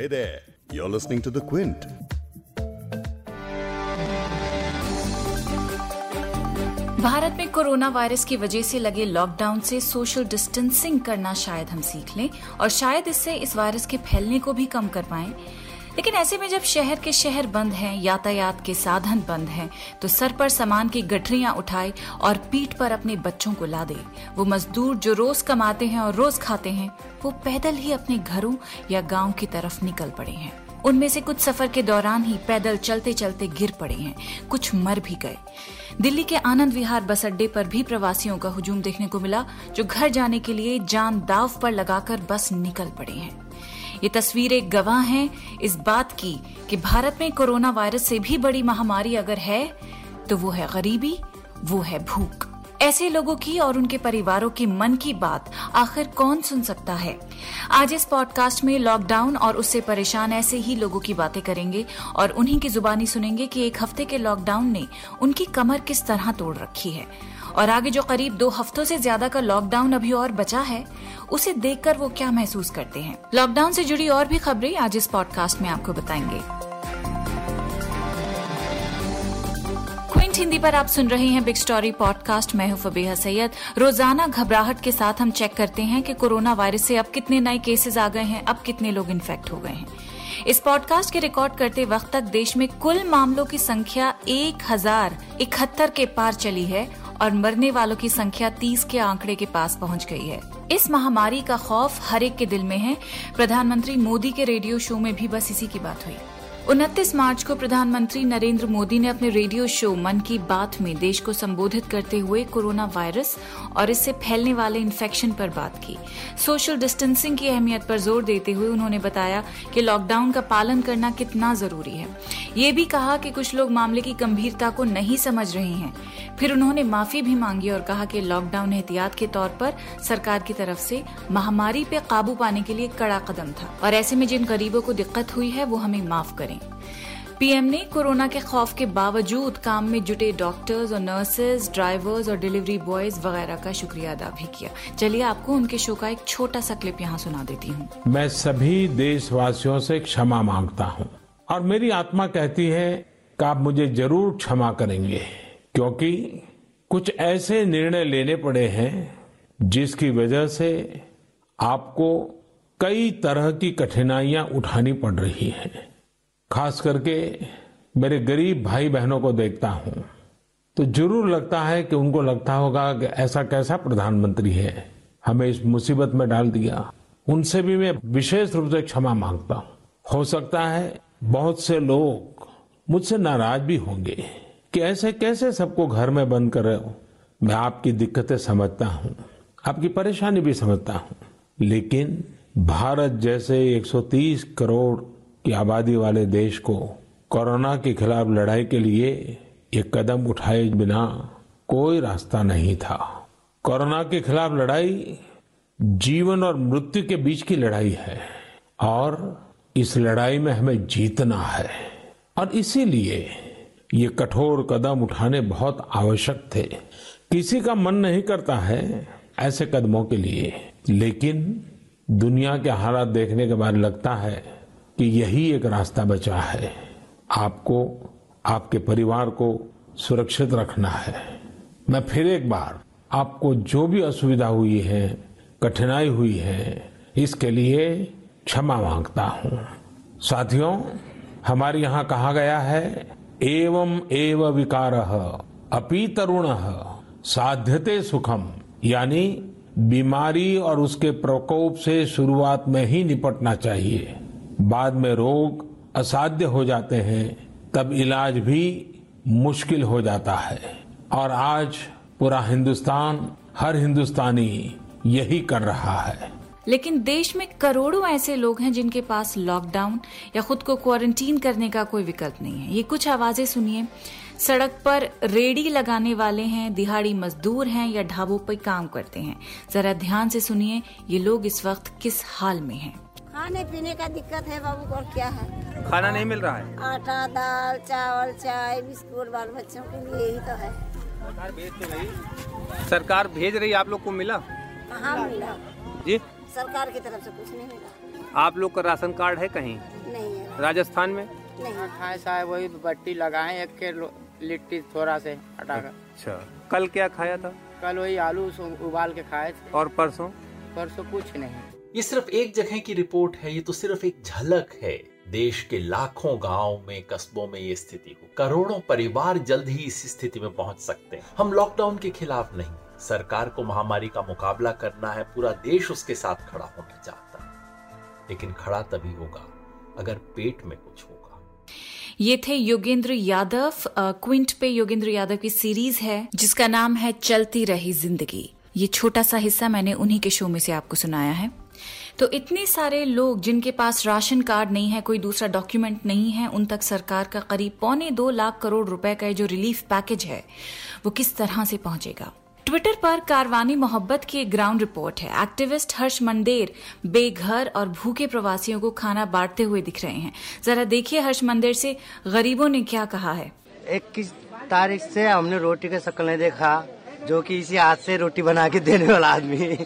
Hey there, you're listening to The Quint. Bharat में corona virus की वजह से लगे लॉकडाउन से सोशल डिस्टेंसिंग करना शायद हम सीख लें और शायद इससे इस वायरस के फैलने को भी कम कर पाएँ लेकिन ऐसे में जब शहर के शहर बंद हैं, यातायात के साधन बंद हैं तो सर पर सामान की गठरियाँ उठाए और पीठ पर अपने बच्चों को ला दे वो मजदूर जो रोज कमाते हैं और रोज खाते हैं, वो पैदल ही अपने घरों या गाँव की तरफ़ निकल पड़े हैं। उनमें से कुछ सफ़र के दौरान ही पैदल चलते चलते गिर पड़े हैं। कुछ मर भी गए। दिल्ली के आनंद विहार बस अड्डे पर भी प्रवासियों का हुजूम देखने को मिला, जो घर जाने के लिए जान दाव पर लगाकर बस निकल पड़े हैं। ये तस्वीरें गवाह हैं इस बात की कि भारत में कोरोना वायरस से भी बड़ी महामारी अगर है तो वो है गरीबी, वो है भूख। ऐसे लोगों की और उनके परिवारों की मन की बात आखिर कौन सुन सकता है? आज इस पॉडकास्ट में लॉकडाउन और उससे परेशान ऐसे ही लोगों की बातें करेंगे और उन्हीं की जुबानी सुनेंगे कि एक हफ़्ते के लॉकडाउन ने उनकी कमर किस तरह तोड़ रखी है। और आगे जो करीब दो हफ्तों से ज़्यादा का लॉकडाउन अभी और बचा है, उसे देखकर वो क्या महसूस करते हैं। लॉकडाउन से जुड़ी और भी खबरें आज इस पॉडकास्ट में आपको बताएँगे। क्विंट हिंदी पर आप सुन रहे हैं बिग स्टोरी पॉडकास्ट मैं हूँ फबीहा सैयद। रोज़ाना घबराहट के साथ हम चेक करते हैं कि कोरोना वायरस से अब कितने नए केसेस आ गए हैं, अब कितने लोग इन्फेक्ट हो गए हैं। इस पॉडकास्ट के रिकॉर्ड करते वक्त तक देश में कुल मामलों की संख्या एक हज़ार इकहत्तर के पार चली है। और मरने वालों की संख्या तीस के आंकड़े के पास पहुँच गई है। इस महामारी का खौफ हर एक के दिल में है। प्रधानमंत्री मोदी के रेडियो शो में भी बस इसी की बात हुई। उनतीस मार्च को प्रधानमंत्री नरेंद्र मोदी ने अपने रेडियो शो मन की बात में देश को संबोधित करते हुए कोरोना वायरस और इससे फैलने वाले इन्फेक्शन पर बात की। सोशल डिस्टेंसिंग की अहमियत पर ज़ोर देते हुए उन्होंने बताया कि लॉकडाउन का पालन करना कितना ज़रूरी है। ये भी कहा कि कुछ लोग मामले की गंभीरता को नहीं समझ रहे हैं। फिर उन्होंने माफ़ी भी मांगी और कहा कि लॉकडाउन एहतियात के तौर पर सरकार की तरफ़ से महामारी पे काबू पाने के लिए कड़ा कदम था। और ऐसे में जिन गरीबों को दिक्कत हुई है, वो हमें माफ़ करें। पीएम ने कोरोना के खौफ के बावजूद काम में जुटे डॉक्टर्स और नर्सेज ड्राइवर्स और डिलीवरी बॉयज़ वगैरह का शुक्रिया अदा भी किया। चलिए आपको उनके शो का एक छोटा सा क्लिप यहाँ सुना देती हूँ। मैं सभी देशवासियों से क्षमा माँगता हूँ और मेरी आत्मा कहती है कि आप मुझे ज़रूर क्षमा करेंगे, क्योंकि कुछ ऐसे निर्णय लेने पड़े हैं जिसकी वजह से आपको कई तरह की कठिनाइयाँ उठानी पड़ रही हैं। खास करके मेरे गरीब भाई बहनों को देखता हूँ तो ज़रूर लगता है कि उनको लगता होगा कि ऐसा कैसा प्रधानमंत्री है। हमें इस मुसीबत में डाल दिया। उनसे भी मैं विशेष रूप से क्षमा माँगता हूँ। हो सकता है बहुत से लोग मुझसे नाराज़ भी होंगे कि ऐसे कैसे सबको घर में बंद कर रहे हो मैं आपकी दिक्कतें समझता हूँ, आपकी परेशानी भी समझता हूँ। लेकिन भारत जैसे 130 करोड़ की आबादी वाले देश को कोरोना के खिलाफ लड़ाई के लिए ये कदम उठाए बिना कोई रास्ता नहीं था। कोरोना के खिलाफ लड़ाई जीवन और मृत्यु के बीच की लड़ाई है और इस लड़ाई में हमें जीतना है। और इसीलिए ये कठोर कदम उठाने बहुत आवश्यक थे। किसी का मन नहीं करता है ऐसे कदमों के लिए, लेकिन दुनिया के हालात देखने के बाद लगता है कि यही एक रास्ता बचा है। आपको, आपके परिवार को सुरक्षित रखना है। मैं फिर एक बार आपको जो भी असुविधा हुई है, कठिनाई हुई है, इसके लिए क्षमा माँगता हूँ। साथियों, हमारे यहाँ कहा गया है, एवं एव विकार अपी तरुण साध्यते सुखम, यानी बीमारी और उसके प्रकोप से शुरुआत में ही निपटना चाहिए। बाद में रोग असाध्य हो जाते हैं, तब इलाज भी मुश्किल हो जाता है। और आज पूरा हिंदुस्तान, हर हिंदुस्तानी यही कर रहा है। लेकिन देश में करोड़ों ऐसे लोग हैं जिनके पास लॉकडाउन या खुद को क्वारंटीन करने का कोई विकल्प नहीं है। ये कुछ आवाज़ें सुनिए। सड़क पर रेडी लगाने वाले हैं, दिहाड़ी मजदूर हैं या ढाबों पर काम करते हैं। जरा ध्यान से सुनिए, ये लोग इस वक्त किस हाल में हैं। खाने पीने का दिक्कत है बाबू और क्या है? खाना नहीं मिल रहा है? आटा दाल चावल चाय बिस्कुट बाल बच्चों के लिए यही तो है। सरकार भेज तो रही। सरकार भेज रही आप लोग को मिला? कहाँ मिला? जी? सरकार की तरफ़ से कुछ नहीं मिला। आप लोग का राशन कार्ड है कहीं? नहीं है। राजस्थान में? नहीं खाए साहब वही बट्टी लगाए एक के लिट्टी थोड़ा से हटाकर अच्छा। कल क्या खाया था? कल वही आलू उबाल के खाए थे। और परसों? परसों कुछ नहीं। ये सिर्फ़ एक जगह की रिपोर्ट है, ये तो सिर्फ़ एक झलक है। देश के लाखों गाँव में, कस्बों में ये स्थिति हो। करोड़ों परिवार जल्द ही इस स्थिति में पहुँच सकते हैं। हम लॉकडाउन के खिलाफ नहीं। सरकार को महामारी का मुकाबला करना है, पूरा देश उसके साथ खड़ा होना चाहता है। लेकिन खड़ा तभी होगा, अगर पेट में कुछ होगा। ये थे योगेंद्र यादव। क्विंट पे योगेंद्र यादव की सीरीज़ है, जिसका नाम है चलती रही ज़िंदगी। ये छोटा सा हिस्सा मैंने उन्हीं के शो में से आपको सुनाया है। तो इतने सारे लोग जिनके पास राशन कार्ड नहीं है, कोई दूसरा डॉक्यूमेंट नहीं है, उन तक सरकार का करीब पौने दो लाख करोड़ रुपए का जो रिलीफ पैकेज है, वो किस तरह से पहुंचेगा? ट्विटर पर कारवानी मोहब्बत की एक ग्राउंड रिपोर्ट है। एक्टिविस्ट हर्ष मंदेर बेघर और भूखे प्रवासियों को खाना बांटते हुए दिख रहे हैं। जरा देखिए हर्ष मंदेर से गरीबों ने क्या कहा है। इक्कीस तारीख से हमने रोटी का शक्ल नहीं देखा। जो कि इसी हाथ से रोटी बना के देने वाला आदमी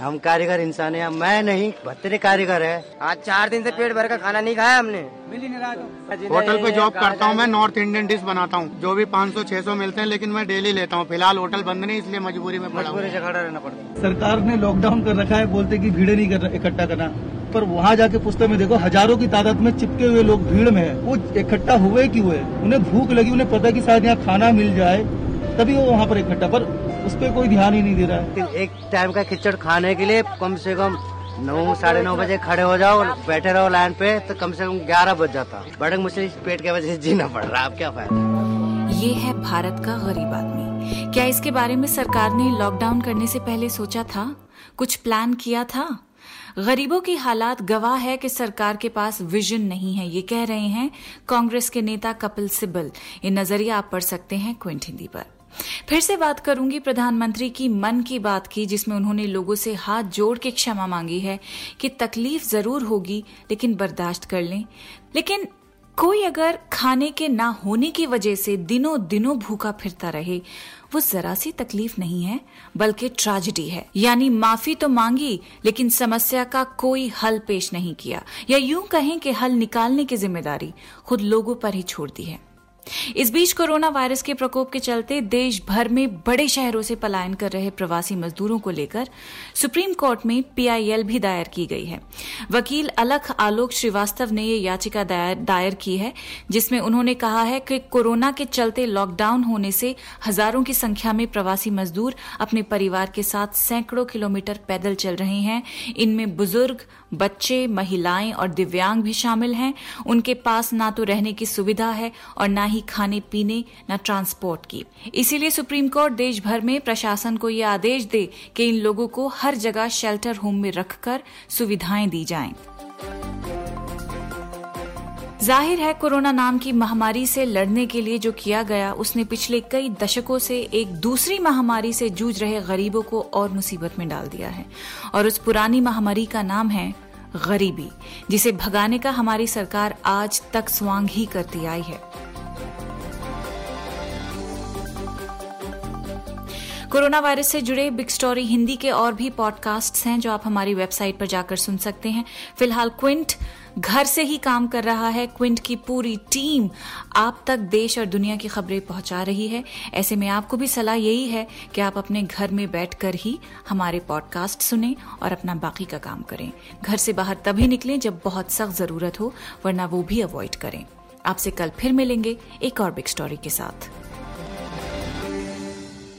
हम कारीगर इंसान है मैं नहीं भत्तेरे कारीगर है। आज चार दिन से पेट भर का खाना नहीं खाया हमने। होटल पे जॉब करता हूँ मैं नॉर्थ इंडियन डिश बनाता हूँ। जो भी 500-600 मिलते हैं लेकिन मैं डेली लेता हूँ। फ़िलहाल होटल बंद नहीं इसलिए मजबूरी में पड़ा मजबूरी से खड़ा रहना पड़ता है। सरकार ने लॉकडाउन कर रखा है बोलते की भीड़ नहीं कर इकट्ठा करना। पर वहाँ जाके पुस्तक में देखो हज़ारों की तादाद में चिपके हुए लोग भीड़ में है। वो इकट्ठा हुए क्यों है? उन्हें भूख लगी उन्हें पता कि शायद यहाँ खाना मिल जाए। तभी वो वहाँ पर इकट्ठा पर उस पर कोई ध्यान ही नहीं दे रहा है। एक टाइम का खिचड़ खाने के लिए कम से कम नौ साढ़े नौ बजे खड़े हो जाओ बैठे रहो लाइन पे तो कम से कम ग्यारह बज जाता। बड़े इस पेट के वजह से जीना पड़ रहा है अब क्या फ़ायदा? ये है भारत का गरीब आदमी। क्या इसके बारे में सरकार ने लॉकडाउन करने से पहले सोचा था? कुछ प्लान किया था? गरीबों की हालात गवाह है कि सरकार के पास विजन नहीं है ये कह रहे हैं कांग्रेस के नेता कपिल सिब्बल। ये नज़रिया आप पढ़ सकते हैं क्विंट हिंदी पर। फिर से बात करूँगी प्रधानमंत्री की मन की बात की, जिसमें उन्होंने लोगों से हाथ जोड़ के क्षमा मांगी है कि तकलीफ़ ज़रूर होगी, लेकिन बर्दाश्त कर लें। लेकिन कोई अगर खाने के ना होने की वजह से दिनों दिनों भूखा फिरता रहे, वो जरा सी तकलीफ़ नहीं है, बल्कि ट्रेजिडी है। यानी माफ़ी तो मांगी, लेकिन समस्या का कोई हल पेश नहीं किया। या यूँ कहें कि हल निकालने की ज़िम्मेदारी खुद लोगों पर ही छोड़ दी है। इस बीच कोरोना वायरस के प्रकोप के चलते देश भर में बड़े शहरों से पलायन कर रहे प्रवासी मजदूरों को लेकर सुप्रीम कोर्ट में पीआईएल भी दायर की गई है। वकील अलख आलोक श्रीवास्तव ने ये याचिका दायर, दायर की है जिसमें उन्होंने कहा है कि कोरोना के चलते लॉकडाउन होने से हज़ारों की संख्या में प्रवासी मजदूर अपने परिवार के साथ सैकड़ों किलोमीटर पैदल चल रहे हैं। इनमें बुज़ुर्ग बच्चे महिलाएँ और दिव्यांग भी शामिल हैं। उनके पास ना तो रहने की सुविधा है और ना ही खाने पीने, न ट्रांसपोर्ट की। इसीलिए सुप्रीम कोर्ट देश भर में प्रशासन को यह आदेश दे कि इन लोगों को हर जगह शेल्टर होम में रखकर सुविधाएँ दी जाएँ। ज़ाहिर है कोरोना नाम की महामारी से लड़ने के लिए जो किया गया, उसने पिछले कई दशकों से एक दूसरी महामारी से जूझ रहे गरीबों को और मुसीबत में डाल दिया है। और उस पुरानी महामारी का नाम है गरीबी, जिसे भगाने का हमारी सरकार आज तक स्वांग ही करती आई है। कोरोना वायरस से जुड़े बिग स्टोरी हिंदी के और भी पॉडकास्ट हैं जो आप हमारी वेबसाइट पर जाकर सुन सकते हैं। फ़िलहाल क्विंट घर से ही काम कर रहा है। क्विंट की पूरी टीम आप तक देश और दुनिया की खबरें पहुँचा रही है। ऐसे में आपको भी सलाह यही है कि आप अपने घर में बैठकर ही हमारे पॉडकास्ट सुने और अपना बाकी का काम करें। घर से बाहर तभी निकलें जब बहुत सख्त ज़रूरत हो, वरना वो भी अवॉइड करें। आपसे कल फिर मिलेंगे एक और बिग स्टोरी के साथ।